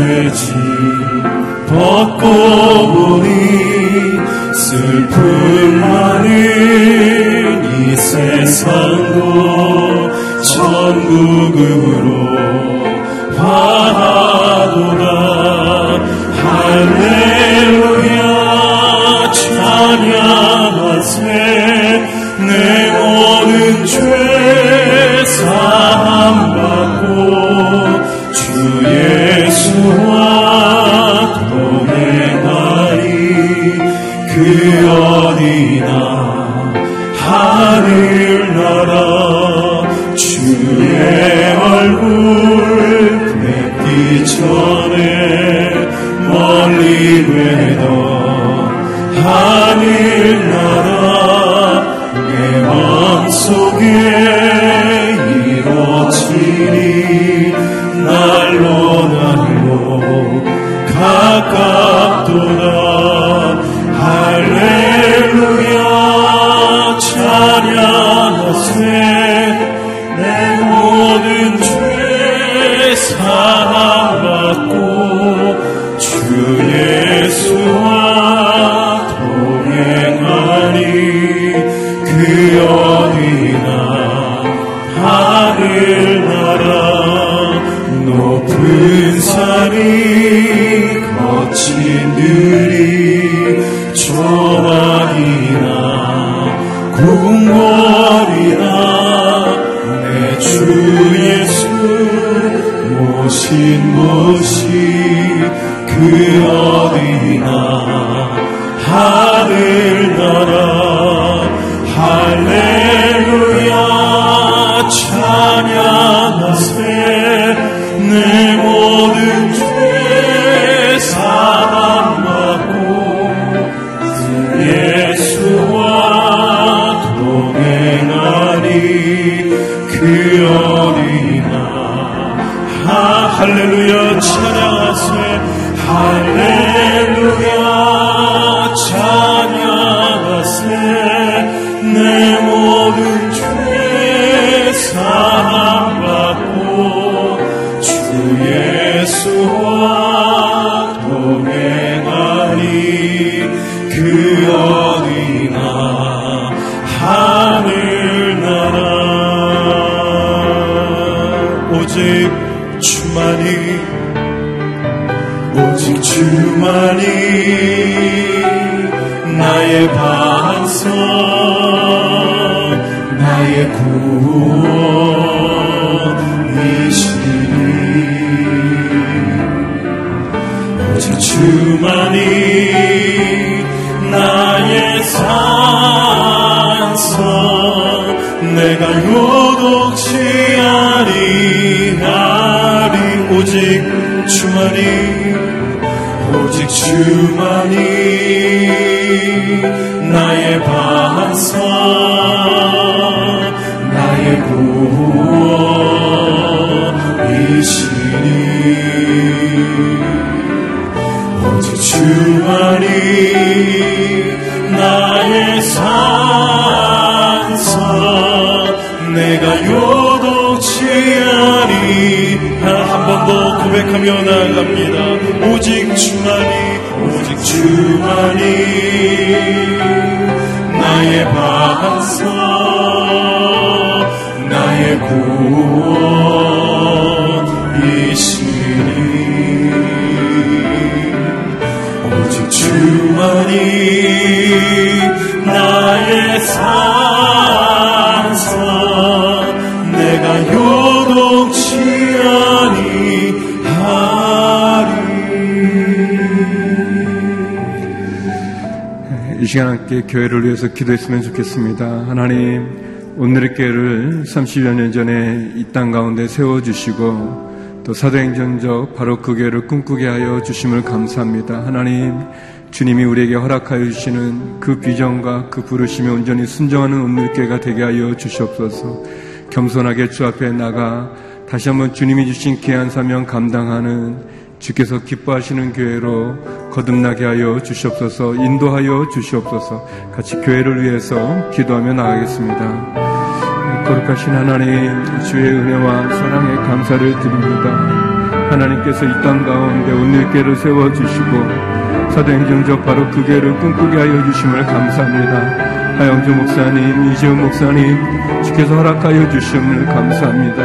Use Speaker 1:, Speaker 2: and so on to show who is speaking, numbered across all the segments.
Speaker 1: 준한 죄지. 벗고 보니 슬픔 많은 이 세상도 천국으 사함받고 주 예수와 동행하니 그 어디나 하늘나라. 오직 주만이 오직 주만 주만이 나의 산성 내가 요독치 아니하리. 오직 주만이 오직 주만이 나의 반석 나의 구원이시니 주만이 나의 산성 내가 요독치 아니 한번 더 고백하며 나갑니다. 오직 주만이 오직 주만이 나의 반석 나의 구원 아니하리
Speaker 2: 이 시간 함께 교회를 위해서 기도했으면 좋겠습니다. 하나님, 오늘의 교회를 30여 년 전에 이 땅 가운데 세워주시고 또 사도행전적 바로 그 교회를 꿈꾸게 하여 주심을 감사합니다. 하나님, 주님이 우리에게 허락하여 주시는 그 비전과 그 부르심에 온전히 순정하는 오늘교회가 되게 하여 주시옵소서 겸손하게 주 앞에 나가 다시 한번 주님이 주신 귀한 사명 감당하는 주께서 기뻐하시는 교회로 거듭나게 하여 주시옵소서 인도하여 주시옵소서 같이 교회를 위해서 기도하며 나가겠습니다. 거룩하신 하나님 주의 은혜와 사랑에 감사를 드립니다. 하나님께서 이 땅 가운데 오늘께를 세워주시고 사도행전적 바로 그 교회를 꿈꾸게 하여 주심을 감사합니다. 하영주 목사님, 이재훈 목사님, 주께서 허락하여 주심을 감사합니다.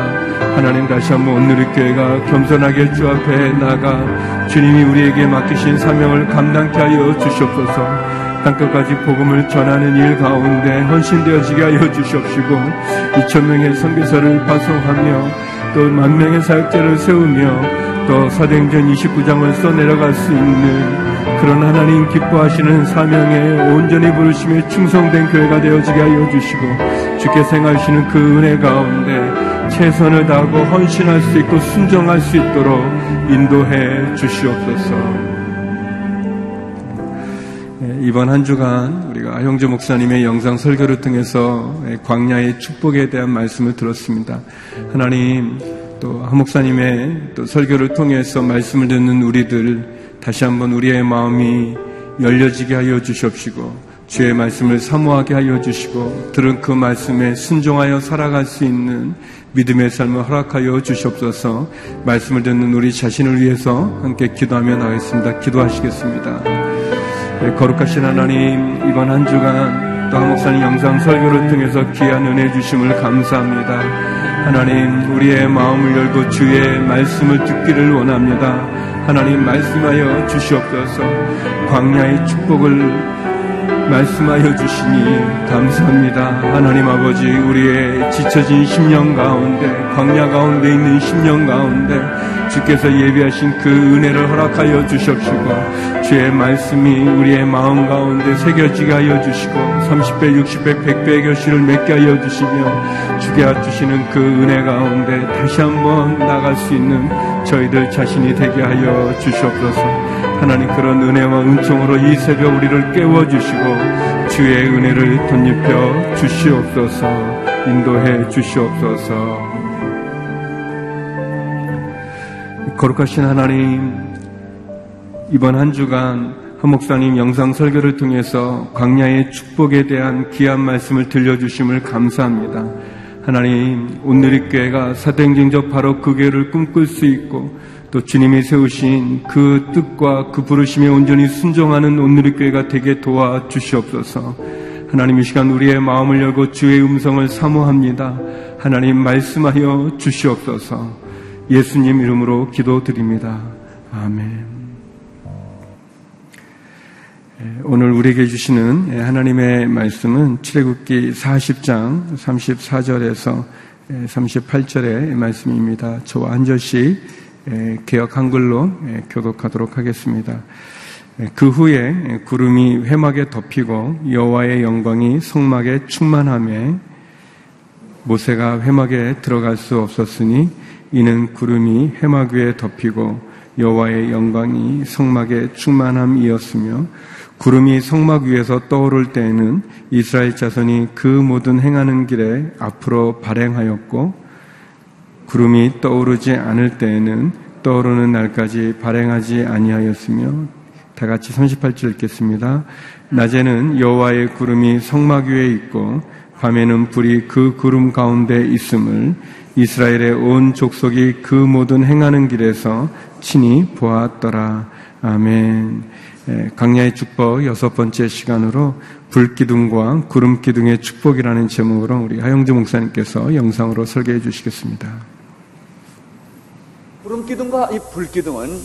Speaker 2: 하나님 다시 한번 오늘의 교회가 겸손하게 주 앞에 나가 주님이 우리에게 맡기신 사명을 감당케 하여 주시옵소서. 땅끝까지 복음을 전하는 일 가운데 헌신되어지게 하여 주시옵시고 2천명의 선교사를 파송하며 또 만명의 사역자를 세우며 또 사도행전 29장을 써내려갈 수 있는 그런 하나님 기뻐하시는 사명에 온전히 부르심에 충성된 교회가 되어지게 하여 주시고 주께 생하시는 그 은혜 가운데 최선을 다하고 헌신할 수 있고 순종할 수 있도록 인도해 주시옵소서. 예, 이번 한 주간 우리가 형주 목사님의 영상 설교를 통해서 예, 광야의 축복에 대한 말씀을 들었습니다. 하나님 또 한 목사님의 또 설교를 통해서 말씀을 듣는 우리들 다시 한번 우리의 마음이 열려지게 하여 주시옵시고 주의 말씀을 사모하게 하여 주시고 들은 그 말씀에 순종하여 살아갈 수 있는 믿음의 삶을 허락하여 주시옵소서 말씀을 듣는 우리 자신을 위해서 함께 기도하며 나가겠습니다. 기도하시겠습니다. 네, 거룩하신 하나님 이번 한 주간 또 한목사님 영상 설교를 통해서 귀한 은혜 주심을 감사합니다. 하나님 우리의 마음을 열고 주의 말씀을 듣기를 원합니다. 하나님 말씀하여 주시옵소서 광야의 축복을 말씀하여 주시니 감사합니다. 하나님 아버지, 우리의 지쳐진 심령 가운데, 광야 가운데 있는 심령 가운데, 주께서 예비하신 그 은혜를 허락하여 주십시고, 주의 말씀이 우리의 마음 가운데 새겨지게 하여 주시고, 30배, 60배, 100배의 결실을 맺게 하여 주시며, 주게 주시는 그 은혜 가운데 다시 한번 나갈 수 있는 저희들 자신이 되게 하여 주시옵소서. 하나님 그런 은혜와 은총으로 이 새벽 우리를 깨워주시고 주의 은혜를 덧입혀 주시옵소서 인도해 주시옵소서 거룩하신 하나님 이번 한 주간 한 목사님 영상 설교를 통해서 광야의 축복에 대한 귀한 말씀을 들려주심을 감사합니다. 하나님 오늘의 교회가 사도행전적 바로 그 교회를 꿈꿀 수 있고 또 주님이 세우신 그 뜻과 그 부르심에 온전히 순종하는 오늘의 교회가 되게 도와 주시옵소서. 하나님 이 시간 우리의 마음을 열고 주의 음성을 사모합니다. 하나님 말씀하여 주시옵소서. 예수님 이름으로 기도드립니다. 아멘. 예, 오늘 우리에게 주시는 하나님의 말씀은 출애굽기 40장 34절에서 38절의 말씀입니다. 저와 한 절씩 개혁 한글로 교독하도록 하겠습니다. 그 후에 구름이 회막에 덮이고 여호와의 영광이 성막에 충만함에 모세가 회막에 들어갈 수 없었으니 이는 구름이 회막 위에 덮이고 여호와의 영광이 성막에 충만함이었으며 구름이 성막 위에서 떠오를 때에는 이스라엘 자손이 그 모든 행하는 길에 앞으로 발행하였고 구름이 떠오르지 않을 때에는 떠오르는 날까지 발행하지 아니하였으며 다 같이 38절 읽겠습니다. 낮에는 여호와의 구름이 성막 위에 있고 밤에는 불이 그 구름 가운데 있음을 이스라엘의 온 족속이 그 모든 행하는 길에서 친히 보았더라. 아멘. 강야의 축복 여섯 번째 시간으로 불기둥과 구름기둥의 축복이라는 제목으로 우리 하영주 목사님께서 영상으로 설계해 주시겠습니다.
Speaker 3: 구름 기둥과 이 불 기둥은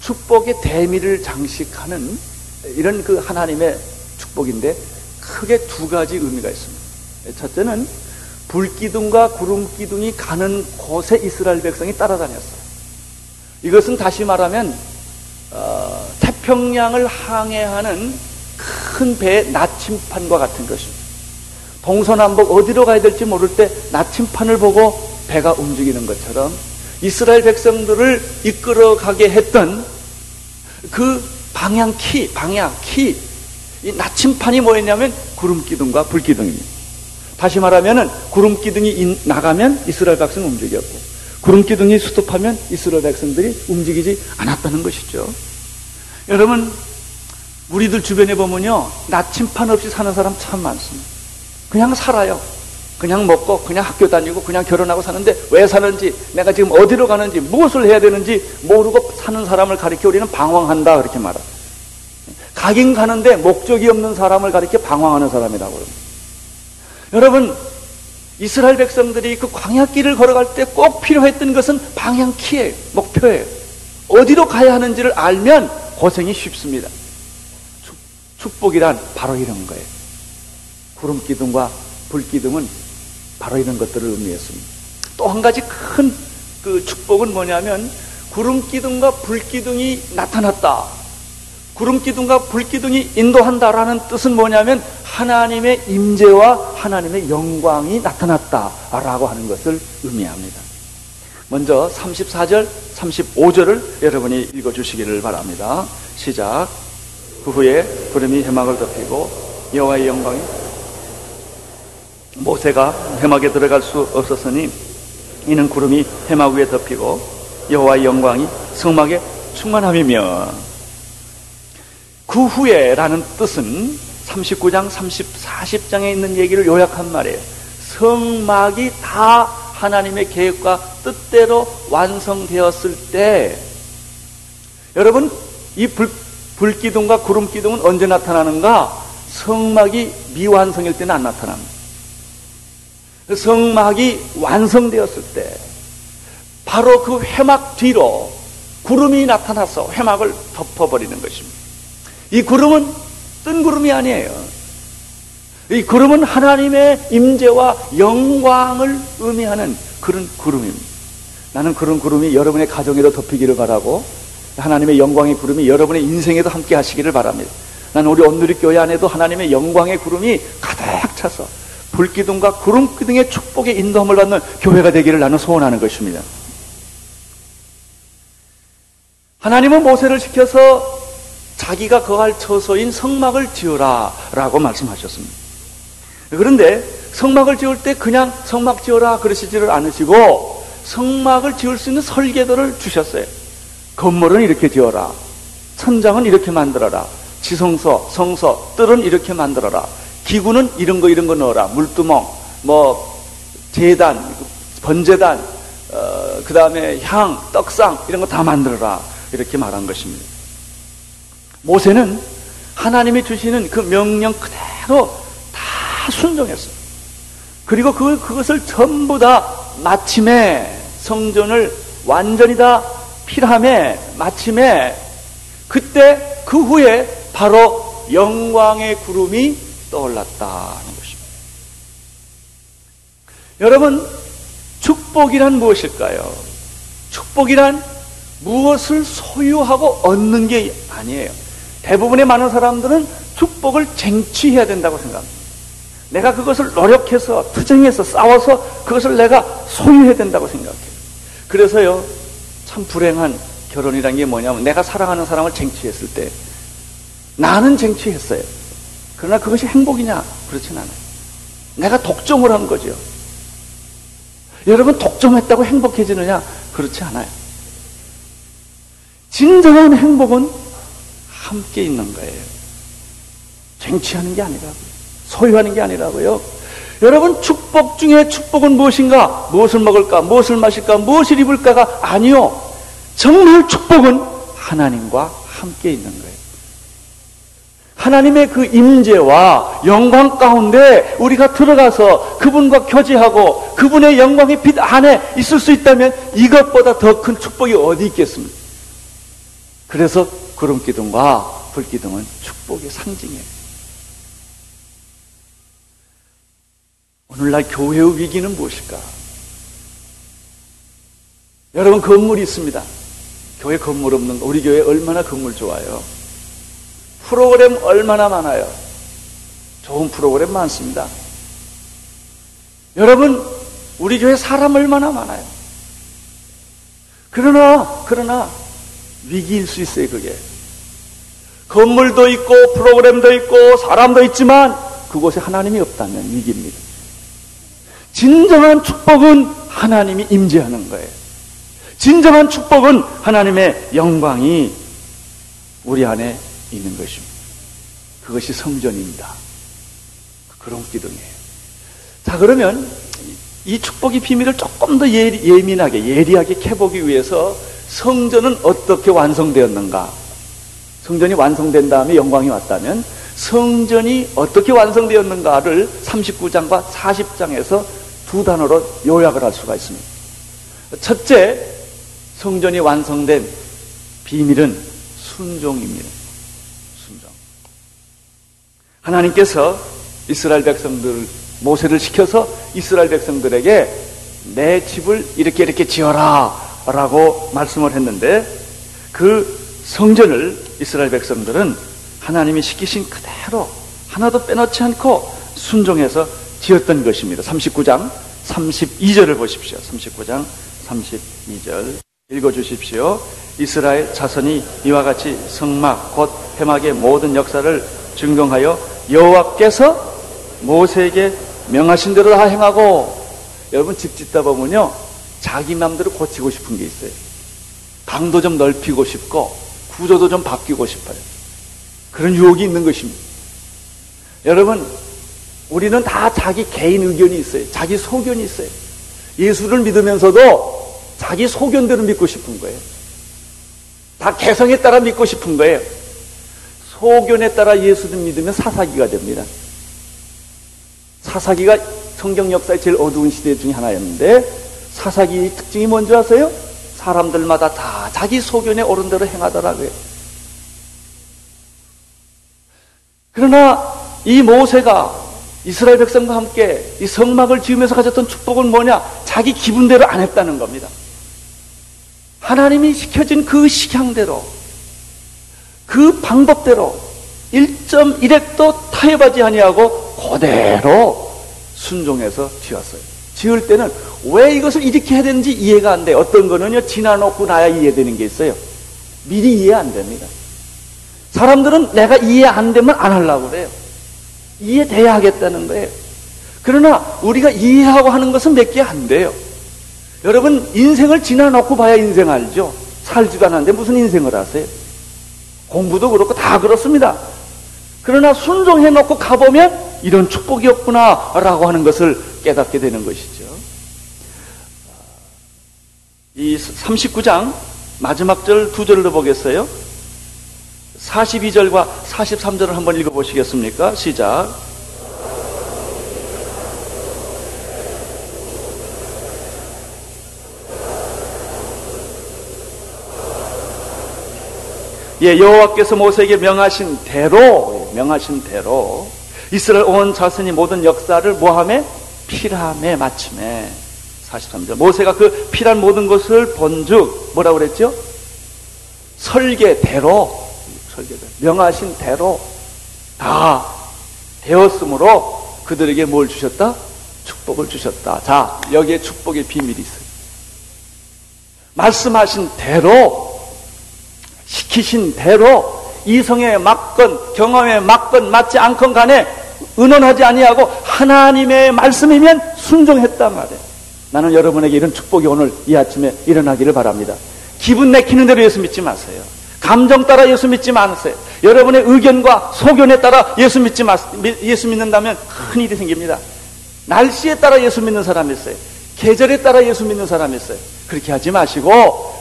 Speaker 3: 축복의 대미를 장식하는 이런 그 하나님의 축복인데 크게 두 가지 의미가 있습니다. 첫째는 불 기둥과 구름 기둥이 가는 곳에 이스라엘 백성이 따라다녔어요. 이것은 다시 말하면 어, 태평양을 항해하는 큰 배의 나침판과 같은 것입니다. 동서남북 어디로 가야 될지 모를 때 나침판을 보고 배가 움직이는 것처럼 이스라엘 백성들을 이끌어가게 했던 그 방향 키, 방향 키, 이 나침판이 뭐였냐면 구름 기둥과 불 기둥입니다. 다시 말하면은 구름 기둥이 나가면 이스라엘 백성은 움직였고 구름 기둥이 수습하면 이스라엘 백성들이 움직이지 않았다는 것이죠. 여러분, 우리들 주변에 보면요, 나침판 없이 사는 사람 참 많습니다. 그냥 살아요. 그냥 먹고, 그냥 학교 다니고, 그냥 결혼하고 사는데 왜 사는지, 내가 지금 어디로 가는지, 무엇을 해야 되는지 모르고 사는 사람을 가리켜 우리는 방황한다. 그렇게 말합니다. 가긴 가는데 목적이 없는 사람을 가리켜 방황하는 사람이라고 합니다. 여러분, 이스라엘 백성들이 그 광야길을 걸어갈 때 꼭 필요했던 것은 방향키예요. 목표예요. 어디로 가야 하는지를 알면 고생이 쉽습니다. 축복이란 바로 이런 거예요. 구름 기둥과 불 기둥은 바로 이런 것들을 의미했습니다. 또 한 가지 큰 그 축복은 뭐냐면 구름 기둥과 불 기둥이 나타났다. 구름 기둥과 불 기둥이 인도한다라는 뜻은 뭐냐면 하나님의 임재와 하나님의 영광이 나타났다라고 하는 것을 의미합니다. 먼저 34절, 35절을 여러분이 읽어 주시기를 바랍니다. 시작. 그 후에 구름이 해막을 덮이고 여호와의 영광이 모세가 해막에 들어갈 수 없었으니 이는 구름이 해막 위에 덮이고 여호와의 영광이 성막에 충만함이며 그 후에라는 뜻은 39장, 30, 40장에 있는 얘기를 요약한 말이에요. 성막이 다 하나님의 계획과 뜻대로 완성되었을 때 여러분 이 불, 불기둥과 구름기둥은 언제 나타나는가? 성막이 미완성일 때는 안 나타납니다. 성막이 완성되었을 때 바로 그 회막 뒤로 구름이 나타나서 회막을 덮어버리는 것입니다. 이 구름은 뜬 구름이 아니에요. 이 구름은 하나님의 임재와 영광을 의미하는 그런 구름입니다. 나는 그런 구름이 여러분의 가정에도 덮이기를 바라고 하나님의 영광의 구름이 여러분의 인생에도 함께 하시기를 바랍니다. 나는 우리 온누리 교회 안에도 하나님의 영광의 구름이 가득 차서 불기둥과 구름기둥의 축복의 인도함을 받는 교회가 되기를 나는 소원하는 것입니다. 하나님은 모세를 시켜서 자기가 거할 처소인 성막을 지어라 라고 말씀하셨습니다. 그런데 성막을 지을 때 그냥 성막 지어라 그러시지를 않으시고 성막을 지을 수 있는 설계도를 주셨어요. 건물은 이렇게 지어라. 천장은 이렇게 만들어라. 지성소, 성소, 뜰은 이렇게 만들어라. 기구는 이런 거 이런 거 넣어라. 물두멍, 뭐 재단, 번제단, 어, 그 다음에 향, 떡상 이런 거 다 만들어라. 이렇게 말한 것입니다. 모세는 하나님이 주시는 그 명령 그대로 다 순종했어요. 그리고 그, 그것을 전부 다 마침에 성전을 완전히 다 필함에 마침에 그때 그 후에 바로 영광의 구름이 떠올랐다는 것입니다. 여러분, 축복이란 무엇일까요? 축복이란 무엇을 소유하고 얻는 게 아니에요. 대부분의 많은 사람들은 축복을 쟁취해야 된다고 생각합니다. 내가 그것을 노력해서, 투쟁해서, 싸워서 그것을 내가 소유해야 된다고 생각해요. 그래서요, 참 불행한 결혼이란 게 뭐냐면 내가 사랑하는 사람을 쟁취했을 때 나는 쟁취했어요. 그러나 그것이 행복이냐? 그렇진 않아요. 내가 독점을 한 거죠. 여러분 독점했다고 행복해지느냐? 그렇지 않아요. 진정한 행복은 함께 있는 거예요. 쟁취하는 게 아니라고요. 소유하는 게 아니라고요. 여러분 축복 중에 축복은 무엇인가? 무엇을 먹을까? 무엇을 마실까? 무엇을 입을까가 아니요. 정말 축복은 하나님과 함께 있는 거예요. 하나님의 그 임재와 영광 가운데 우리가 들어가서 그분과 교제하고 그분의 영광의 빛 안에 있을 수 있다면 이것보다 더 큰 축복이 어디 있겠습니까? 그래서 구름 기둥과 불 기둥은 축복의 상징이에요. 오늘날 교회의 위기는 무엇일까? 여러분 건물이 있습니다. 교회 건물 없는 거. 우리 교회 얼마나 건물 좋아요. 프로그램 얼마나 많아요. 좋은 프로그램 많습니다. 여러분 우리 교회 사람 얼마나 많아요. 그러나 그러나 위기일 수 있어요, 그게. 건물도 있고, 프로그램도 있고, 사람도 있지만, 그곳에 하나님이 없다면 위기입니다. 진정한 축복은 하나님이 임재하는 거예요. 진정한 축복은 하나님의 영광이 우리 안에 있는 것입니다. 그것이 성전입니다. 그런 기둥이에요. 자, 그러면 이 축복의 비밀을 조금 더 예 민하게, 예리하게 캐보기 위해서 성전은 어떻게 완성되었는가? 성전이 완성된 다음에 영광이 왔다면 성전이 어떻게 완성되었는가를 39장과 40장에서 두 단어로 요약을 할 수가 있습니다. 첫째, 성전이 완성된 비밀은 순종입니다. 하나님께서 이스라엘 백성들 모세를 시켜서 이스라엘 백성들에게 내 집을 이렇게 이렇게 지어라 라고 말씀을 했는데 그 성전을 이스라엘 백성들은 하나님이 시키신 그대로 하나도 빼놓지 않고 순종해서 지었던 것입니다. 39장 32절을 보십시오. 39장 32절 읽어주십시오. 이스라엘 자손이 이와 같이 성막 곧 해막의 모든 역사를 증동하여 여호와께서 모세에게 명하신 대로 다 행하고 여러분 집 짓다 보면요 자기 마음대로 고치고 싶은 게 있어요. 방도 좀 넓히고 싶고 구조도 좀 바뀌고 싶어요. 그런 유혹이 있는 것입니다. 여러분 우리는 다 자기 개인 의견이 있어요. 자기 소견이 있어요. 예수를 믿으면서도 자기 소견대로 믿고 싶은 거예요. 다 개성에 따라 믿고 싶은 거예요. 소견에 따라 예수를 믿으면 사사기가 됩니다. 사사기가 성경 역사의 제일 어두운 시대 중에 하나였는데 사사기의 특징이 뭔지 아세요? 사람들마다 다 자기 소견에 옳은 대로 행하더라고요. 그러나 이 모세가 이스라엘 백성과 함께 이 성막을 지으면서 가졌던 축복은 뭐냐? 자기 기분대로 안 했다는 겁니다. 하나님이 시켜진 그 식향대로, 그 방법대로 1.1핵도 타협하지 아니하고 그대로 순종해서 지었어요. 지을 때는 왜 이것을 이렇게 해야 되는지 이해가 안 돼. 어떤 거는요, 지나놓고 나야 이해되는 게 있어요. 미리 이해 안 됩니다. 사람들은 내가 이해 안 되면 안 하려고 그래요. 이해돼야 하겠다는 거예요. 그러나 우리가 이해하고 하는 것은 몇 개 안 돼요. 여러분, 인생을 지나놓고 봐야 인생 알죠? 살지도 않았는데 무슨 인생을 하세요? 공부도 그렇고 다 그렇습니다. 그러나 순종해 놓고 가보면 이런 축복이었구나 라고 하는 것을 깨닫게 되는 것이죠. 이 39장 마지막 절 두 절로 보겠어요. 42절과 43절을 한번 읽어보시겠습니까? 시작. 예, 여호와께서 모세에게 명하신 대로 명하신 대로 이스라엘 온 자손이 모든 역사를 모함에 피람에 맞춤에 43절 모세가 그 피란 모든 것을 본즉 뭐라 그랬죠? 설계대로 설계대로 명하신 대로 다 되었으므로 그들에게 뭘 주셨다? 축복을 주셨다. 자, 여기에 축복의 비밀이 있어요. 말씀하신 대로 시키신 대로 이성에 맞건 경험에 맞건 맞지 않건 간에 은원하지 아니하고 하나님의 말씀이면 순종했단 말이에요. 나는 여러분에게 이런 축복이 오늘 이 아침에 일어나기를 바랍니다. 기분 내키는 대로 예수 믿지 마세요. 감정 따라 예수 믿지 마세요. 여러분의 의견과 소견에 따라 예수 믿지 마, 예수 믿는다면 큰 일이 생깁니다. 날씨에 따라 예수 믿는 사람이 있어요. 계절에 따라 예수 믿는 사람이 있어요. 그렇게 하지 마시고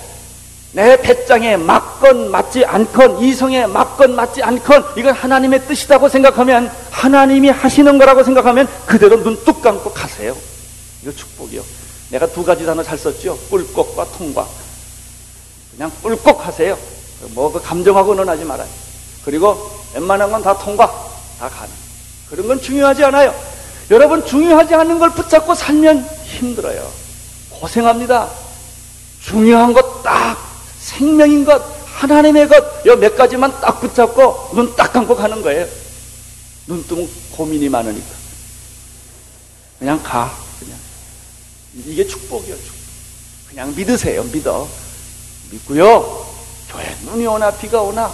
Speaker 3: 내 배짱에 맞건 맞지 않건 이성에 맞건 맞지 않건 이건 하나님의 뜻이라고 생각하면 하나님이 하시는 거라고 생각하면 그대로 눈 뚝 감고 가세요. 이거 축복이요. 내가 두 가지 단어 잘 썼죠. 꿀꺽과 통과. 그냥 꿀꺽 하세요. 뭐 그 감정하고 논하지 말아요. 그리고 웬만한 건 다 통과, 다 가능. 그런 건 중요하지 않아요. 여러분 중요하지 않은 걸 붙잡고 살면 힘들어요. 고생합니다. 중요한 것 딱 생명인 것, 하나님의 것, 이몇 가지만 딱 붙잡고 눈 딱 감고 가는 거예요. 눈 뜨면 고민이 많으니까. 그냥 가, 그냥. 이게 축복이요, 축복. 그냥 믿으세요, 믿어. 믿고요. 교회 눈이 오나 비가 오나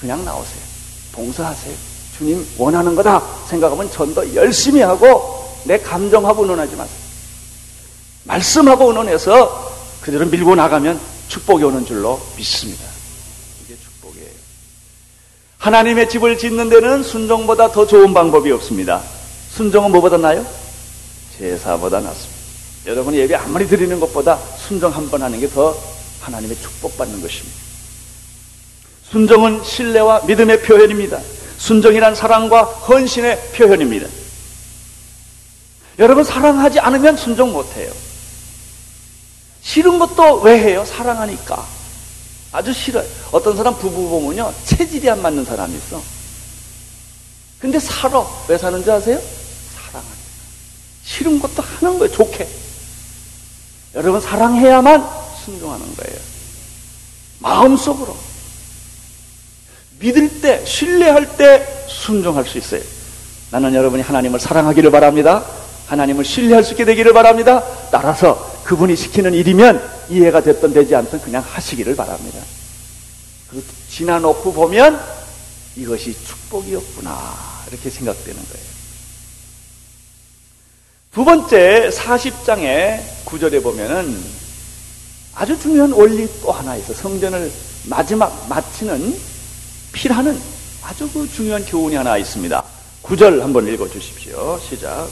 Speaker 3: 그냥 나오세요. 봉사하세요. 주님 원하는 거다 생각하면 전도 열심히 하고 내 감정하고 의논하지 마세요. 말씀하고 의논해서 그대로 밀고 나가면 축복이 오는 줄로 믿습니다. 이게 축복이에요. 하나님의 집을 짓는 데는 순종보다 더 좋은 방법이 없습니다. 순종은 뭐보다 나요? 제사보다 낫습니다. 여러분이 예배 아무리 드리는 것보다 순종 한 번 하는 게 더 하나님의 축복받는 것입니다. 순종은 신뢰와 믿음의 표현입니다. 순종이란 사랑과 헌신의 표현입니다. 여러분 사랑하지 않으면 순종 못해요. 싫은 것도 왜 해요? 사랑하니까. 아주 싫어요. 어떤 사람 부부 보면요. 체질이 안 맞는 사람이 있어. 근데 살아. 왜 사는지 아세요? 사랑하니까. 싫은 것도 하는 거예요. 좋게. 여러분 사랑해야만 순종하는 거예요. 마음속으로. 믿을 때, 신뢰할 때 순종할 수 있어요. 나는 여러분이 하나님을 사랑하기를 바랍니다. 하나님을 신뢰할 수 있게 되기를 바랍니다. 따라서 그분이 시키는 일이면 이해가 됐던 되지 않던 그냥 하시기를 바랍니다. 그리고 지나놓고 보면 이것이 축복이었구나 이렇게 생각되는 거예요. 두 번째 40장의 구절에 보면은 아주 중요한 원리 또 하나 있어. 성전을 마지막 마치는 필하는 아주 그 중요한 교훈이 하나 있습니다. 구절 한번 읽어 주십시오. 시작.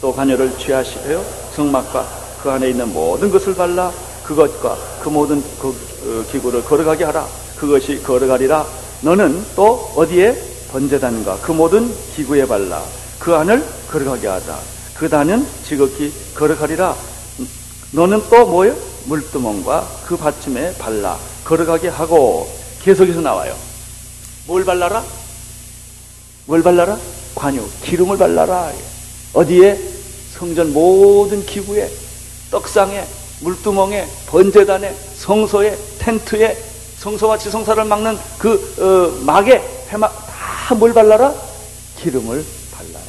Speaker 3: 또 가녀를 취하시려 성막과 그 안에 있는 모든 것을 발라 그것과 그 모든 그 어, 기구를 걸어가게 하라. 그것이 걸어가리라. 너는 또 어디에 번제단과 그 모든 기구에 발라 그 안을 걸어가게 하자. 그 단은 지극히 걸어가리라. 너는 또 뭐예요? 물두멍과 그 받침에 발라 걸어가게 하고 계속해서 나와요. 뭘 발라라? 뭘 발라라? 관유, 기름을 발라라. 어디에? 성전 모든 기구에 떡상에, 물두멍에, 번제단에, 성소에, 텐트에, 성소와 지성사를 막는 그 어, 막에 해막 다뭘 발라라? 기름을 발라라.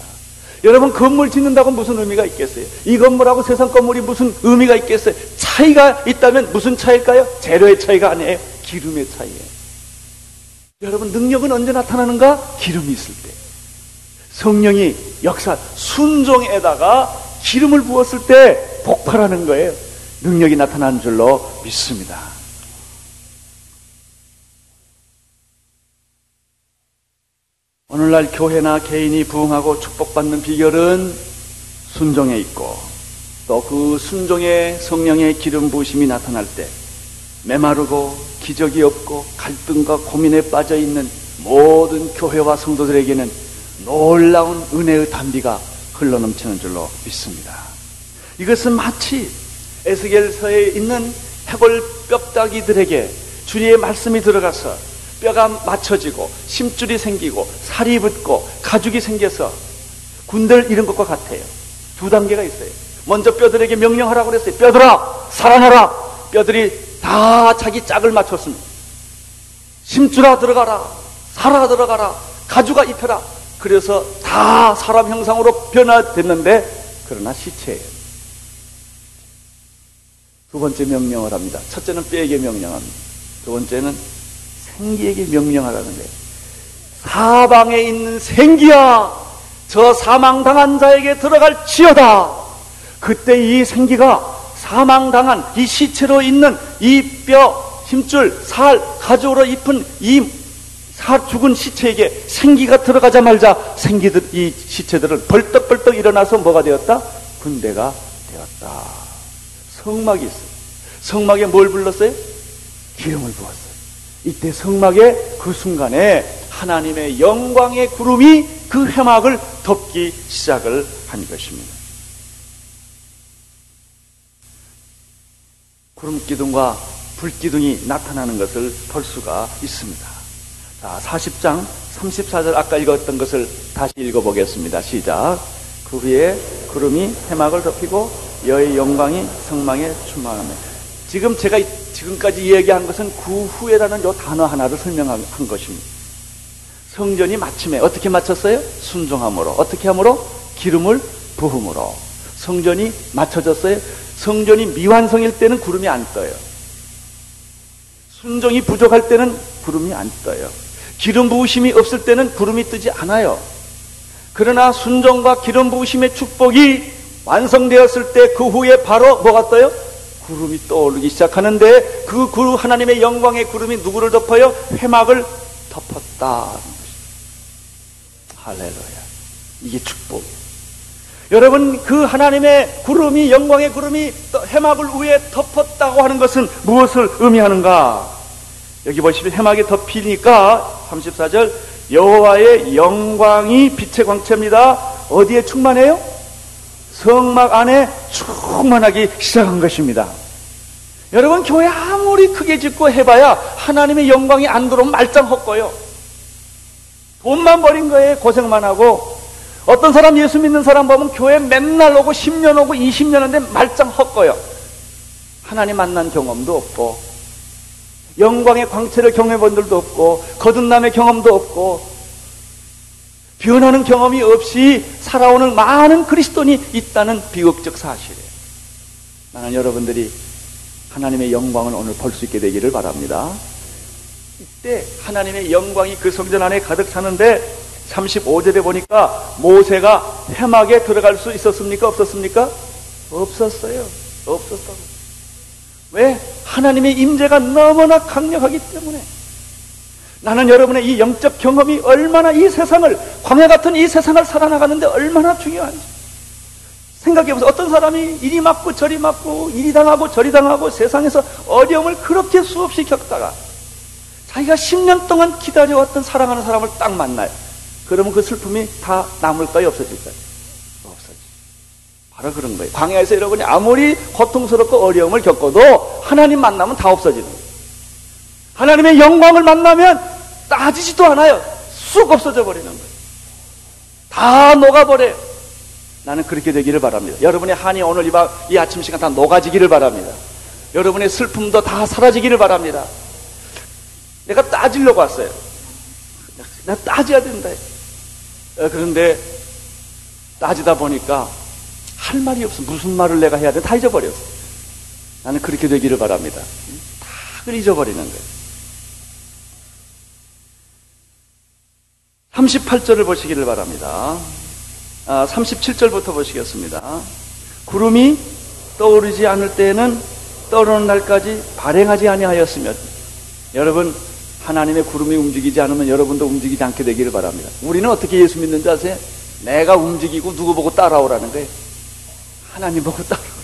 Speaker 3: 여러분 건물 짓는다고 무슨 의미가 있겠어요? 이 건물하고 세상 건물이 무슨 의미가 있겠어요? 차이가 있다면 무슨 차일까요? 재료의 차이가 아니에요. 기름의 차이예요. 여러분 능력은 언제 나타나는가? 기름이 있을 때. 성령이 역사 순종에다가 기름을 부었을 때 폭발하는 거예요. 능력이 나타나는 줄로 믿습니다. 오늘날 교회나 개인이 부흥하고 축복받는 비결은 순종에 있고 또 그 순종에 성령의 기름 부심이 나타날 때 메마르고 기적이 없고 갈등과 고민에 빠져 있는 모든 교회와 성도들에게는 놀라운 은혜의 단비가 흘러넘치는 줄로 믿습니다. 이것은 마치 에스겔서에 있는 해골 뼈다귀들에게 주님의 말씀이 들어가서 뼈가 맞춰지고 심줄이 생기고 살이 붙고 가죽이 생겨서 군대를 잃은 것과 같아요. 두 단계가 있어요. 먼저 뼈들에게 명령하라고 그랬어요. 뼈들아 살아나라. 뼈들이 다 자기 짝을 맞췄습니다. 심줄아 들어가라. 살아 들어가라. 가죽아 입혀라. 그래서 다 사람 형상으로 변화됐는데 그러나 시체예요. 두 번째 명령을 합니다. 첫째는 뼈에게 명령합니다. 두 번째는 생기에게 명령하라는 거예요. 사방에 있는 생기야, 저 사망당한 자에게 들어갈 지어다. 그때 이 생기가 사망당한 이 시체로 있는 이 뼈, 힘줄, 살, 가죽으로 입은 이 사, 죽은 시체에게 생기가 들어가자말자 생기들, 이 시체들은 벌떡벌떡 일어나서 뭐가 되었다? 군대가 되었다. 성막이 있어요. 성막에 뭘 불렀어요? 기름을 부었어요. 이때 성막의 그 순간에 하나님의 영광의 구름이 그 회막을 덮기 시작을 한 것입니다. 구름 기둥과 불 기둥이 나타나는 것을 볼 수가 있습니다. 자, 40장 34절 아까 읽었던 것을 다시 읽어보겠습니다. 시작. 그 후에 구름이 해막을 덮이고 여의 영광이 성망에 충만하며 지금 제가 지금까지 이야기한 것은 그 후에라는 요 단어 하나를 설명한 것입니다. 성전이 마침에 어떻게 마쳤어요? 순종함으로. 어떻게 함으로? 기름을 부음으로. 성전이 맞춰졌어요. 성전이 미완성일 때는 구름이 안 떠요. 순종이 부족할 때는 구름이 안 떠요. 기름 부으심이 없을 때는 구름이 뜨지 않아요. 그러나 순종과 기름 부으심의 축복이 완성되었을 때 그 후에 바로 뭐가 떠요? 구름이 떠오르기 시작하는데 그 구름 하나님의 영광의 구름이 누구를 덮어요? 회막을 덮었다. 할렐루야. 이게 축복. 여러분 그 하나님의 구름이 영광의 구름이 해막을 위에 덮었다고 하는 것은 무엇을 의미하는가? 여기 보시면 해막이 덮이니까 34절 여호와의 영광이 빛의 광채입니다. 어디에 충만해요? 성막 안에 충만하기 시작한 것입니다. 여러분 교회 아무리 크게 짓고 해봐야 하나님의 영광이 안 들어오면 말짱 헛거요. 돈만 버린 거에 고생만 하고 어떤 사람 예수 믿는 사람 보면 교회 맨날 오고 10년 오고 20년 하는데 말짱 헛거요. 하나님 만난 경험도 없고 영광의 광채를 경험해 본 들도 없고 거듭남의 경험도 없고 변하는 경험이 없이 살아오는 많은 그리스도인이 있다는 비극적 사실이에요. 나는 여러분들이 하나님의 영광을 오늘 볼 수 있게 되기를 바랍니다. 이때 하나님의 영광이 그 성전 안에 가득 차는데 35절에 보니까 모세가 해막에 들어갈 수 있었습니까? 없었습니까? 없었어요. 없었다고. 왜? 하나님의 임재가 너무나 강력하기 때문에. 나는 여러분의 이 영적 경험이 얼마나 이 세상을, 광야 같은 이 세상을 살아나가는데 얼마나 중요한지. 생각해보세요. 어떤 사람이 이리 맞고 저리 맞고, 이리 당하고 저리 당하고 세상에서 어려움을 그렇게 수없이 겪다가 자기가 10년 동안 기다려왔던 사랑하는 사람을 딱 만나요. 그러면 그 슬픔이 다 남을까요? 없어질까요? 없어지. 바로 그런 거예요. 광야에서 여러분이 아무리 고통스럽고 어려움을 겪어도 하나님 만나면 다 없어지는 거예요. 하나님의 영광을 만나면 따지지도 않아요. 쑥 없어져 버리는 거예요. 다 녹아버려요. 나는 그렇게 되기를 바랍니다. 여러분의 한이 오늘 이, 바, 이 아침 시간 다 녹아지기를 바랍니다. 여러분의 슬픔도 다 사라지기를 바랍니다. 내가 따지려고 왔어요. 나 따져야 된다. 어, 그런데 따지다 보니까 할 말이 없어. 무슨 말을 내가 해야 돼? 다 잊어버렸어. 나는 그렇게 되기를 바랍니다. 다 잊어버리는 거예요. 38절을 보시기를 바랍니다. 아, 37절부터 보시겠습니다. 구름이 떠오르지 않을 때에는 떠오르는 날까지 발행하지 아니하였으며 여러분 하나님의 구름이 움직이지 않으면 여러분도 움직이지 않게 되기를 바랍니다. 우리는 어떻게 예수 믿는지 아세요? 내가 움직이고 누구 보고 따라오라는 거예요. 하나님 보고 따라오라.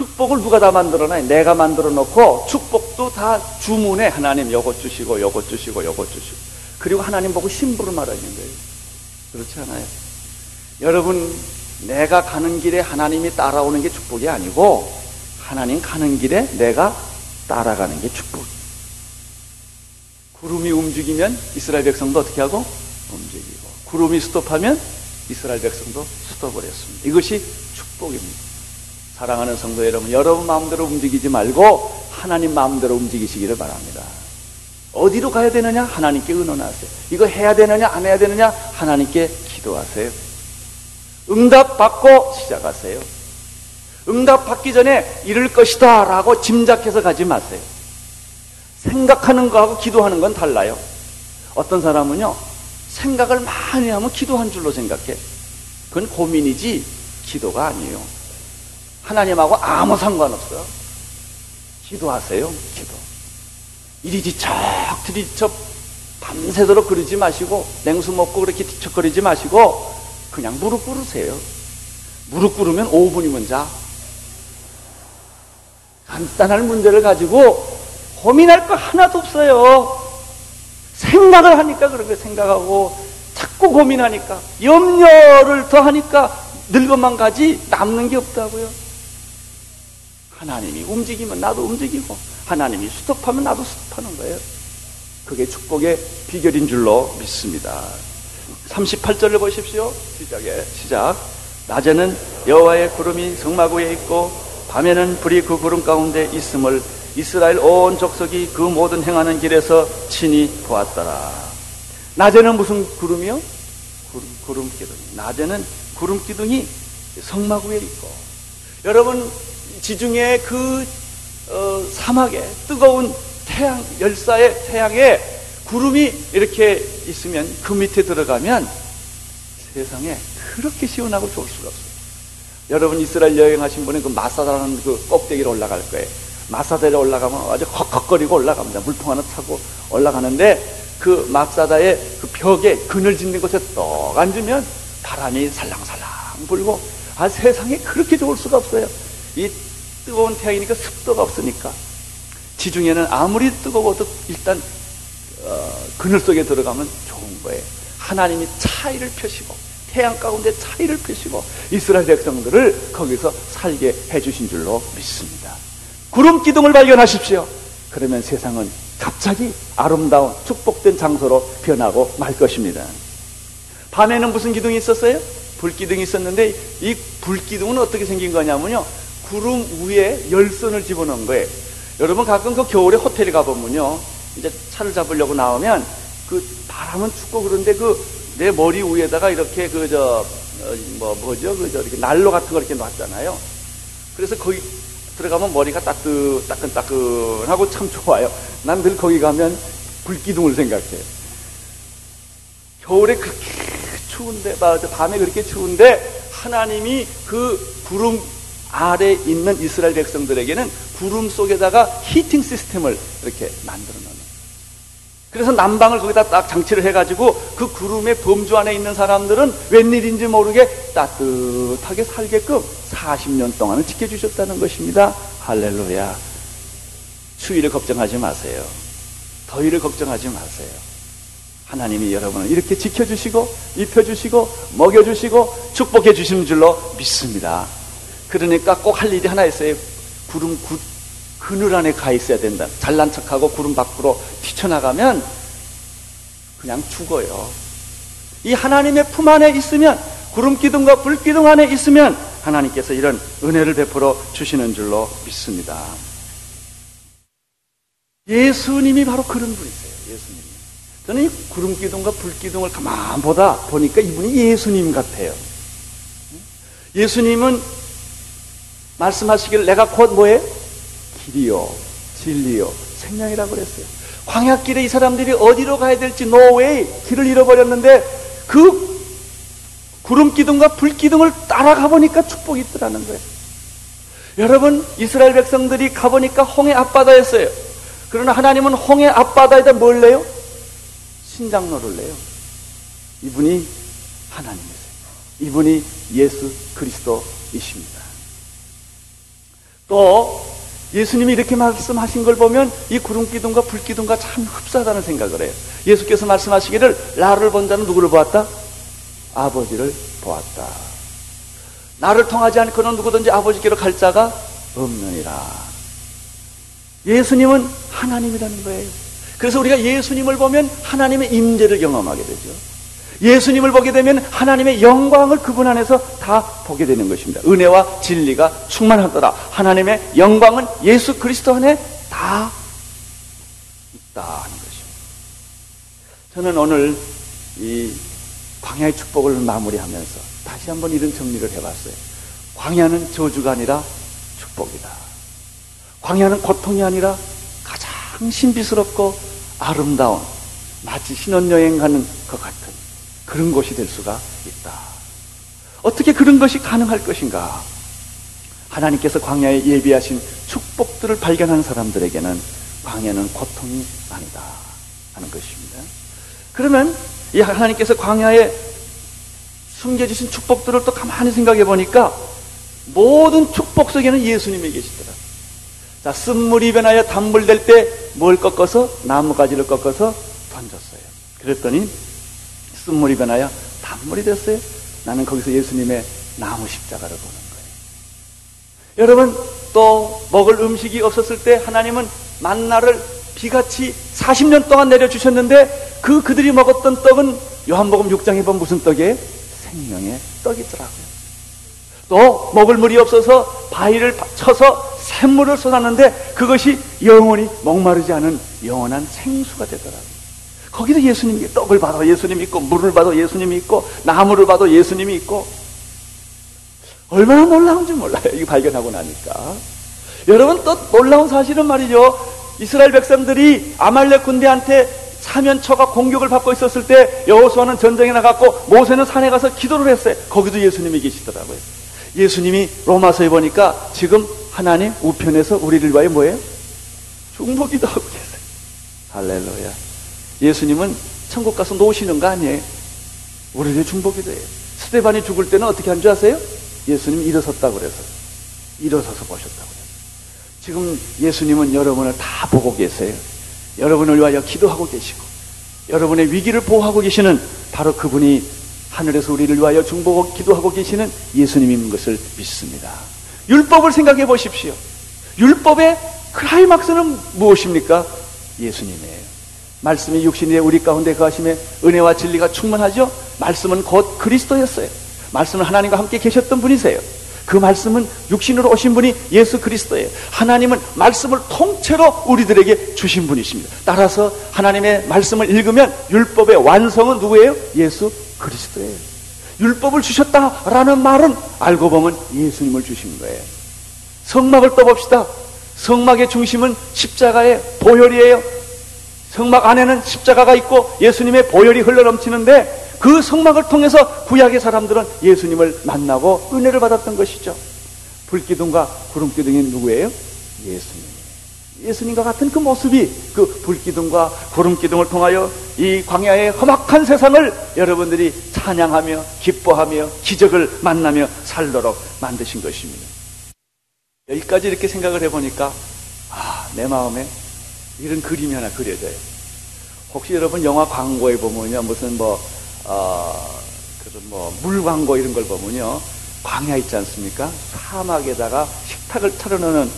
Speaker 3: 축복을 누가 다 만들어놔요? 내가 만들어 놓고 축복도 다 주문에 하나님 요것 주시고 요것 주시고 요것 주시고 그리고 하나님 보고 심부름 하라는 거예요. 그렇지 않아요? 여러분 내가 가는 길에 하나님이 따라오는 게 축복이 아니고 하나님 가는 길에 내가 따라가는 게 축복. 구름이 움직이면 이스라엘 백성도 어떻게 하고? 움직이고. 구름이 스톱하면 이스라엘 백성도 스톱을 했습니다. 이것이 축복입니다. 사랑하는 성도 여러분, 여러분 마음대로 움직이지 말고 하나님 마음대로 움직이시기를 바랍니다. 어디로 가야 되느냐? 하나님께 의논하세요. 이거 해야 되느냐? 안 해야 되느냐? 하나님께 기도하세요. 응답 받고 시작하세요. 응답 받기 전에 이럴 것이다 라고 짐작해서 가지 마세요. 생각하는 거하고 기도하는 건 달라요. 어떤 사람은요, 생각을 많이 하면 기도한 줄로 생각해. 그건 고민이지 기도가 아니에요. 하나님하고 아무 상관없어요. 기도하세요, 기도. 이리 지척, 뒤리척, 밤새도록 그러지 마시고, 냉수 먹고 그렇게 뒤척거리지 마시고, 그냥 무릎 꿇으세요. 무릎 꿇으면 5분이면 자. 간단한 문제를 가지고 고민할 거 하나도 없어요. 생각을 하니까 거 생각하고 자꾸 고민하니까 염려를 더 하니까 늙어만 가지 남는 게 없다고요. 하나님이 움직이면 나도 움직이고 하나님이 수습하면 나도 수습하는 거예요. 그게 축복의 비결인 줄로 믿습니다. 38절을 보십시오. 시작에 시작. 낮에는 여호와의 구름이 성막 위에 있고 밤에는 불이 그 구름 가운데 있음을 이스라엘 온 족속이 그 모든 행하는 길에서 친히 보았더라. 낮에는 무슨 구름이요? 구름, 구름 기둥. 낮에는 구름 기둥이 성막 위에 있고. 여러분, 지중해 그 어, 사막에 뜨거운 태양, 열사의 태양에 구름이 이렇게 있으면 그 밑에 들어가면 세상에 그렇게 시원하고 좋을 수가 없어요. 여러분 이스라엘 여행하신 분은 그 마사다라는 그 꼭대기로 올라갈 거예요. 마사다에 올라가면 아주 헉헉거리고 올라갑니다. 물통 하나 타고 올라가는데 그 마사다의 그 벽에 그늘 짓는 곳에 떡 앉으면 바람이 살랑살랑 불고 아 세상에 그렇게 좋을 수가 없어요. 이 뜨거운 태양이니까 습도가 없으니까 지중해는 아무리 뜨거워도 일단 어, 그늘 속에 들어가면 좋은 거예요. 하나님이 차이를 펴시고 태양 가운데 차이를 펴시고 이스라엘 백성들을 거기서 살게 해주신 줄로 믿습니다. 구름 기둥을 발견하십시오. 그러면 세상은 갑자기 아름다운 축복된 장소로 변하고 말 것입니다. 밤에는 무슨 기둥이 있었어요? 불기둥이 있었는데 이 불기둥은 어떻게 생긴 거냐면요. 구름 위에 열선을 집어넣은 거예요. 여러분 가끔 그 겨울에 호텔에 가보면요. 이제 차를 잡으려고 나오면 그 바람은 춥고 그런데 그 내 머리 위에다가 이렇게 그 저 뭐 뭐죠 그 저 이렇게 난로 같은 거 이렇게 놨잖아요. 그래서 거기 들어가면 머리가 따뜻 따끈따끈하고 참 좋아요. 난 늘 거기 가면 불기둥을 생각해요. 겨울에 그렇게 추운데 밤에 그렇게 추운데 하나님이 그 구름 아래 있는 이스라엘 백성들에게는 구름 속에다가 히팅 시스템을 이렇게 만들어 놓는. 그래서 난방을 거기다 딱 장치를 해가지고 그 구름의 범주 안에 있는 사람들은 웬일인지 모르게 따뜻하게 살게끔 40년 동안은 지켜주셨다는 것입니다. 할렐루야. 추위를 걱정하지 마세요. 더위를 걱정하지 마세요. 하나님이 여러분을 이렇게 지켜주시고, 입혀주시고, 먹여주시고, 축복해 주시는 줄로 믿습니다. 그러니까 꼭 할 일이 하나 있어요. 구름 구, 그늘 안에 가 있어야 된다. 잘난 척하고 구름 밖으로 뛰쳐나가면 그냥 죽어요. 이 하나님의 품 안에 있으면 구름 기둥과 불 기둥 안에 있으면 하나님께서 이런 은혜를 베풀어 주시는 줄로 믿습니다. 예수님이 바로 그런 분이세요. 예수님. 저는 이 구름 기둥과 불 기둥을 가만 보다 보니까 이분이 예수님 같아요. 예수님은 말씀하시길 내가 곧 뭐해? 길이요, 진리요, 생명이라고 그랬어요. 광야길에 이 사람들이 어디로 가야 될지 노웨이 길을 잃어버렸는데 그 구름 기둥과 불 기둥을 따라가 보니까 축복이 있더라는 거예요. 여러분 이스라엘 백성들이 가 보니까 홍해 앞바다였어요. 그러나 하나님은 홍해 앞바다에다 뭘 내요? 신장로를 내요. 이분이 하나님이세요. 이분이 예수 그리스도이십니다. 또 예수님이 이렇게 말씀하신 걸 보면 이 구름 기둥과 불 기둥과 참 흡사하다는 생각을 해요. 예수께서 말씀하시기를 나를 본 자는 누구를 보았다? 아버지를 보았다. 나를 통하지 않고는 누구든지 아버지께로 갈 자가 없느니라. 예수님은 하나님이라는 거예요. 그래서 우리가 예수님을 보면 하나님의 임재를 경험하게 되죠. 예수님을 보게 되면 하나님의 영광을 그분 안에서 다 보게 되는 것입니다. 은혜와 진리가 충만하더라. 하나님의 영광은 예수 그리스도 안에 다 있다는 것입니다. 저는 오늘 이 광야의 축복을 마무리하면서 다시 한번 이런 정리를 해봤어요. 광야는 저주가 아니라 축복이다. 광야는 고통이 아니라 가장 신비스럽고 아름다운 마치 신혼여행 가는 것 같은 그런 곳이 될 수가 있다. 어떻게 그런 것이 가능할 것인가? 하나님께서 광야에 예비하신 축복들을 발견한 사람들에게는 광야는 고통이 아니다 하는 것입니다. 그러면 이 하나님께서 광야에 숨겨주신 축복들을 또 가만히 생각해 보니까 모든 축복 속에는 예수님이 계시더라. 자, 쓴물이 변하여 단물 될 때 뭘 꺾어서 나무가지를 꺾어서 던졌어요. 그랬더니 쓴물이 변하여 단물이 됐어요. 나는 거기서 예수님의 나무 십자가를 보는 거예요. 여러분, 또 먹을 음식이 없었을 때 하나님은 만나를 비같이 40년 동안 내려주셨는데 그 그들이 먹었던 떡은 요한복음 6장에 보면 무슨 떡이에요? 생명의 떡이더라고요. 또 먹을 물이 없어서 바위를 쳐서 샘물을 쏟았는데 그것이 영원히 목마르지 않은 영원한 생수가 되더라고요. 거기도 예수님이 떡을 봐도 예수님이 있고 물을 봐도 예수님이 있고 나무를 봐도 예수님이 있고 얼마나 놀라운지 몰라요. 이거 발견하고 나니까. 여러분 또 놀라운 사실은 말이죠. 이스라엘 백성들이 아말렉 군대한테 사면초가 공격을 받고 있었을 때 여호수아는 전쟁에 나갔고 모세는 산에 가서 기도를 했어요. 거기도 예수님이 계시더라고요. 예수님이 로마서에 보니까 지금 하나님 우편에서 우리를 위하여 뭐예요? 중보기도 하고 계세요. 할렐루야. 예수님은 천국 가서 노시는 거 아니에요? 우리를 중보기도 해요. 스테반이 죽을 때는 어떻게 한 줄 아세요? 예수님 일어섰다고 그래서. 일어서서 보셨다고. 지금 예수님은 여러분을 다 보고 계세요. 여러분을 위하여 기도하고 계시고, 여러분의 위기를 보호하고 계시는 바로 그분이 하늘에서 우리를 위하여 중보고 기도하고 계시는 예수님인 것을 믿습니다. 율법을 생각해 보십시오. 율법의 클라이막스는 무엇입니까? 예수님이에요. 말씀이 육신에 우리 가운데 거하심에 은혜와 진리가 충만하죠? 말씀은 곧 그리스도였어요. 말씀은 하나님과 함께 계셨던 분이세요. 그 말씀은 육신으로 오신 분이 예수 그리스도예요. 하나님은 말씀을 통째로 우리들에게 주신 분이십니다. 따라서 하나님의 말씀을 읽으면 율법의 완성은 누구예요? 예수 그리스도예요. 율법을 주셨다라는 말은 알고 보면 예수님을 주신 거예요. 성막을 떠봅시다. 성막의 중심은 십자가의 보혈이에요. 성막 안에는 십자가가 있고 예수님의 보혈이 흘러넘치는데 그 성막을 통해서 구약의 사람들은 예수님을 만나고 은혜를 받았던 것이죠. 불기둥과 구름기둥이 누구예요? 예수님. 예수님과 같은 그 모습이 그 불기둥과 구름기둥을 통하여 이 광야의 험악한 세상을 여러분들이 찬양하며 기뻐하며 기적을 만나며 살도록 만드신 것입니다. 여기까지 이렇게 생각을 해보니까 아, 내 마음에 이런 그림이 하나 그려져요. 혹시 여러분 영화 광고에 보면요, 무슨 뭐 어, 그런 뭐 물 광고 이런 걸 보면요 광야 있지 않습니까? 사막에다가 식탁을 차려놓는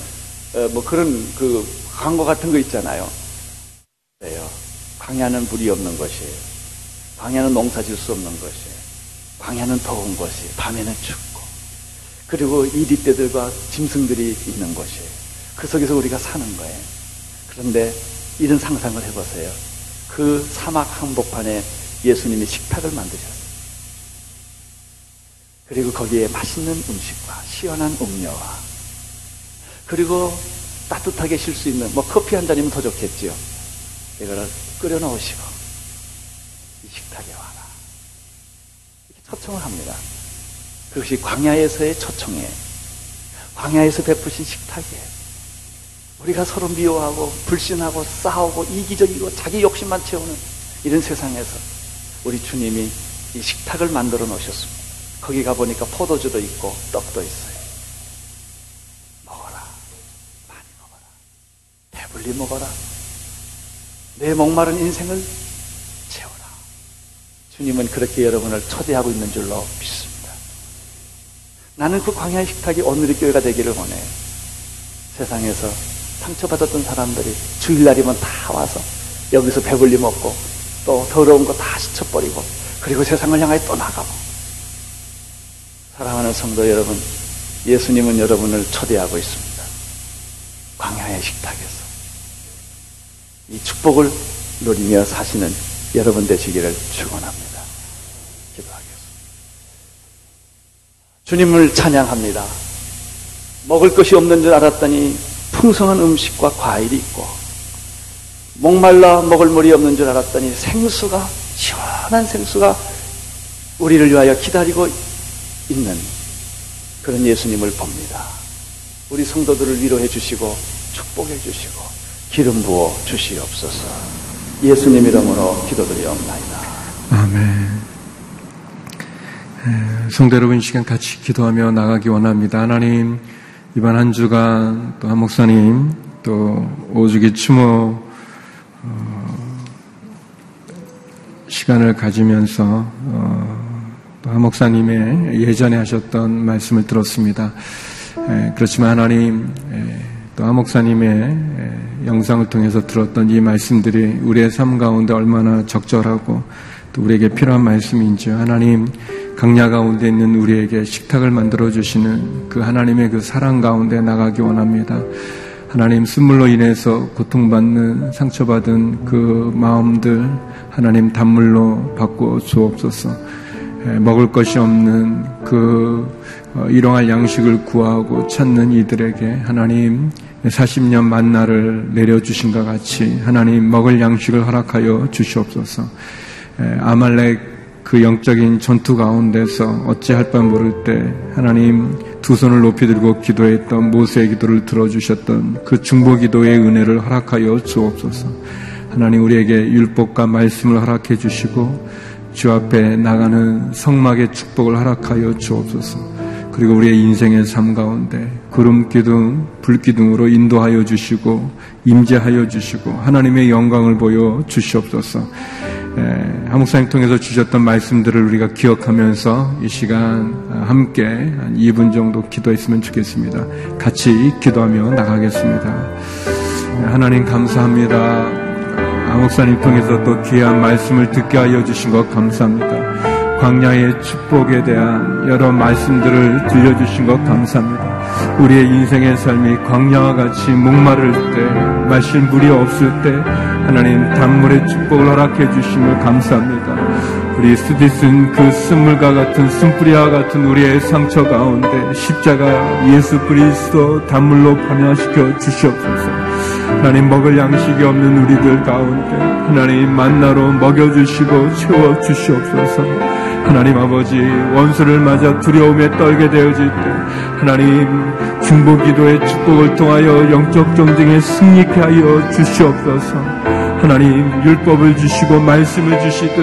Speaker 3: 어, 뭐 그런 그 광고 같은 거 있잖아요. 그래요. 광야는 물이 없는 것이에요. 광야는 농사 질 수 없는 것이에요. 광야는 더운 것이 밤에는 춥고 그리고 이리떼들과 짐승들이 있는 것이에요. 그 속에서 우리가 사는 거예요. 그런데 이런 상상을 해보세요. 그 사막 한복판에 예수님이 식탁을 만드셨어요. 그리고 거기에 맛있는 음식과 시원한 음료와 그리고 따뜻하게 쉴 수 있는 뭐 커피 한 잔이면 더 좋겠지요. 이거를 끓여 놓으시고 이 식탁에 와라. 이렇게 초청을 합니다. 그것이 광야에서의 초청이에요. 광야에서 베푸신 식탁이에요. 우리가 서로 미워하고 불신하고 싸우고 이기적이고 자기 욕심만 채우는 이런 세상에서 우리 주님이 이 식탁을 만들어 놓으셨습니다. 거기 가보니까 포도주도 있고 떡도 있어요. 먹어라. 많이 먹어라. 배불리 먹어라. 내 목마른 인생을 채워라. 주님은 그렇게 여러분을 초대하고 있는 줄로 믿습니다. 나는 그 광야의 식탁이 오늘의 교회가 되기를 원해요. 세상에서 상처받았던 사람들이 주일날이면 다 와서 여기서 배불리 먹고 또 더러운 거 다 씻어버리고 그리고 세상을 향하여 또 나가고 사랑하는 성도 여러분 예수님은 여러분을 초대하고 있습니다. 광야의 식탁에서 이 축복을 누리며 사시는 여러분 되시기를 축원합니다. 기도하겠습니다. 주님을 찬양합니다. 먹을 것이 없는 줄 알았더니 풍성한 음식과 과일이 있고 목말라 먹을 물이 없는 줄 알았더니 생수가 시원한 생수가 우리를 위하여 기다리고 있는 그런 예수님을 봅니다. 우리 성도들을 위로해 주시고 축복해 주시고 기름 부어 주시옵소서. 예수님 이름으로 기도드리옵나이다.
Speaker 2: 아멘. 성도 여러분 시간 같이 기도하며 나가기 원합니다. 하나님 이번 한 주간 또 한 목사님 또 오주기 추모 어, 시간을 가지면서 어, 또한 목사님의 예전에 하셨던 말씀을 들었습니다. 에, 그렇지만 하나님 또 한 목사님의 에, 영상을 통해서 들었던 이 말씀들이 우리의 삶 가운데 얼마나 적절하고 또 우리에게 필요한 말씀인지 하나님 강야 가운데 있는 우리에게 식탁을 만들어 주시는 그 하나님의 그 사랑 가운데 나가기 원합니다. 하나님 쓴물로 인해서 고통받는 상처받은 그 마음들 하나님 단물로 바꿔 주옵소서. 먹을 것이 없는 그 어, 일용할 양식을 구하고 찾는 이들에게 하나님 40년 만나를 내려주신 것 같이 하나님 먹을 양식을 허락하여 주시옵소서. 아말렉 그 영적인 전투 가운데서 어찌할 바 모를 때 하나님 두 손을 높이 들고 기도했던 모세의 기도를 들어주셨던 그 중보 기도의 은혜를 허락하여 주옵소서. 하나님 우리에게 율법과 말씀을 허락해 주시고 주 앞에 나가는 성막의 축복을 허락하여 주옵소서. 그리고 우리의 인생의 삶 가운데 구름 기둥, 불 기둥으로 인도하여 주시고 임재하여 주시고 하나님의 영광을 보여 주시옵소서. 한목사님 통해서 주셨던 말씀들을 우리가 기억하면서 이 시간 함께 한 2분 정도 기도했으면 좋겠습니다. 같이 기도하며 나가겠습니다. 하나님 감사합니다. 한목사님 통해서 또 귀한 말씀을 듣게 하여 주신 것 감사합니다. 광야의 축복에 대한 여러 말씀들을 들려주신 것 감사합니다. 우리의 인생의 삶이 광야와 같이 목마를 때, 마실 물이 없을 때, 하나님 단물의 축복을 허락해 주심을 감사합니다. 우리 스디슨 그 쓴물과 같은 쓴뿌리와 같은 우리의 상처 가운데 십자가 예수 그리스도 단물로 변화시켜 주시옵소서. 하나님 먹을 양식이 없는 우리들 가운데 하나님 만나로 먹여주시고 채워주시옵소서. 하나님 아버지 원수를 맞아 두려움에 떨게 되어질 때 하나님 중보 기도의 축복을 통하여 영적 경쟁에 승리케 하여 주시옵소서. 하나님 율법을 주시고 말씀을 주시듯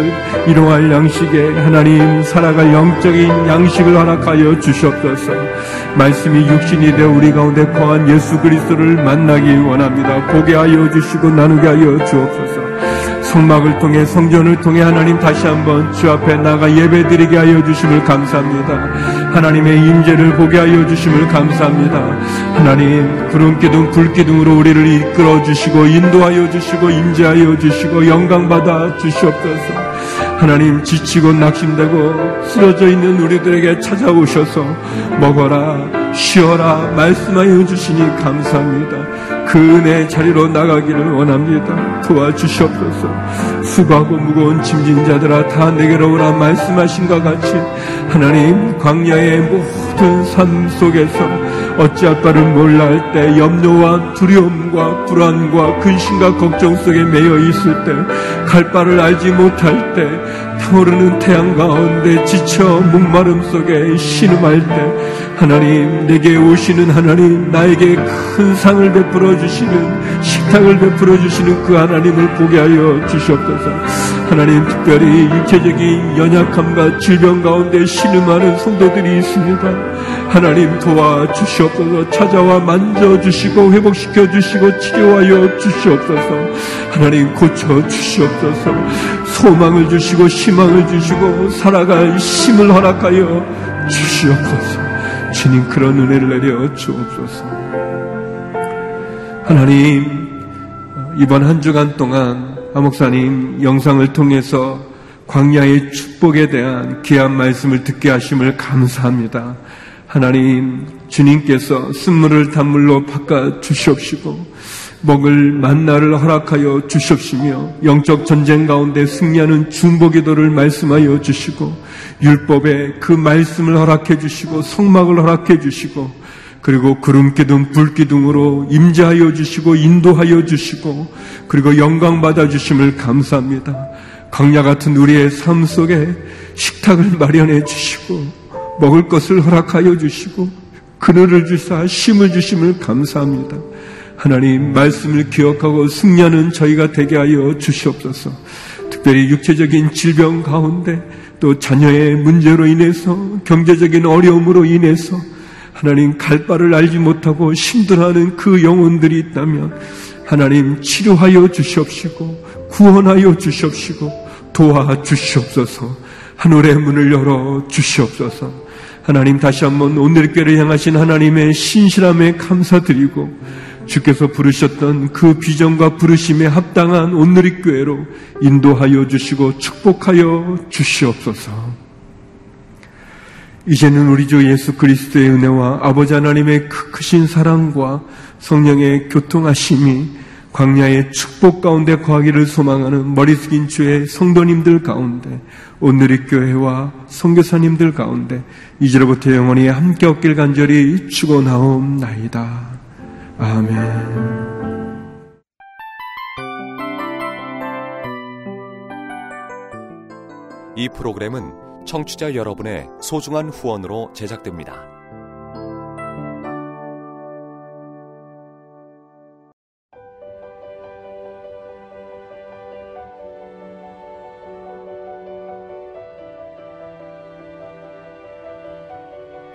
Speaker 2: 이러할 양식에 하나님 살아갈 영적인 양식을 허락하여 주시옵소서. 말씀이 육신이 되어 우리 가운데 거한 예수 그리스도를 만나기 원합니다. 보게 하여 주시고 나누게 하여 주옵소서. 성막을 통해 성전을 통해 하나님 다시 한번 주 앞에 나가 예배드리게 하여 주심을 감사합니다. 하나님의 임재를 보게 하여 주심을 감사합니다. 하나님 구름 기둥 불 기둥으로 우리를 이끌어 주시고 인도하여 주시고 임재하여 주시고 영광 받아 주시옵소서. 하나님 지치고 낙심되고 쓰러져 있는 우리들에게 찾아오셔서 먹어라 쉬어라 말씀하여 주시니 감사합니다. 그 은혜의 자리로 나가기를 원합니다. 도와주시옵소서. 수고하고 무거운 짐진 자들아 다 내게로 오라 말씀하신 것 같이 하나님 광야의 모든 삶 속에서 어찌할 바를 몰라 할 때 염려와 두려움과 불안과 근심과 걱정 속에 매여 있을 때 갈 바를 알지 못할 때 타오르는 태양 가운데 지쳐 목마름 속에 신음할 때 하나님 내게 오시는 하나님 나에게 큰 상을 베풀어 주시는 식탁을 베풀어 주시는 그 하나님을 보게 하여 주시옵소서. 하나님 특별히 육체적인 연약함과 질병 가운데 신음하는 성도들이 있습니다. 하나님 도와 주시옵소서. 찾아와 만져 주시고 회복시켜 주시고 치료하여 주시옵소서. 하나님 고쳐 주시옵소서. 소망을 주시고 희망을 주시고 살아갈 힘을 허락하여 주시옵소서. 주님 그런 은혜를 내려 주옵소서. 하나님 이번 한 주간 동안 하목사님 영상을 통해서 광야의 축복에 대한 귀한 말씀을 듣게 하심을 감사합니다. 하나님 주님께서 쓴물을 단물로 바꿔 주시옵시고 먹을 만나를 허락하여 주시옵시며 영적 전쟁 가운데 승리하는 중보기도를 말씀하여 주시고 율법에 그 말씀을 허락해 주시고 성막을 허락해 주시고 그리고 구름 기둥 불 기둥으로 임재하여 주시고 인도하여 주시고 그리고 영광 받아 주심을 감사합니다. 강야 같은 우리의 삶 속에 식탁을 마련해 주시고 먹을 것을 허락하여 주시고 그늘을 주사 힘을 주심을 감사합니다. 하나님 말씀을 기억하고 승리하는 저희가 되게 하여 주시옵소서. 특별히 육체적인 질병 가운데 또 자녀의 문제로 인해서 경제적인 어려움으로 인해서 하나님 갈 바를 알지 못하고 힘들어하는 그 영혼들이 있다면 하나님 치료하여 주시옵시고 구원하여 주시옵시고 도와 주시옵소서 하늘의 문을 열어 주시옵소서 하나님 다시 한번 오늘 교를 향하신 하나님의 신실함에 감사드리고 주께서 부르셨던 그 비전과 부르심에 합당한 오늘의 교회로 인도하여 주시고 축복하여 주시옵소서. 이제는 우리 주 예수 그리스도의 은혜와 아버지 하나님의 크신 사랑과 성령의 교통하심이 광야의 축복 가운데 거하기를 소망하는 머리 숙인 주의 성도님들 가운데 오늘의 교회와 성교사님들 가운데 이제로부터 영원히 함께 얻길 간절히 축원하옵나이다. 아멘.
Speaker 4: 이 프로그램은 청취자 여러분의 소중한 후원으로 제작됩니다.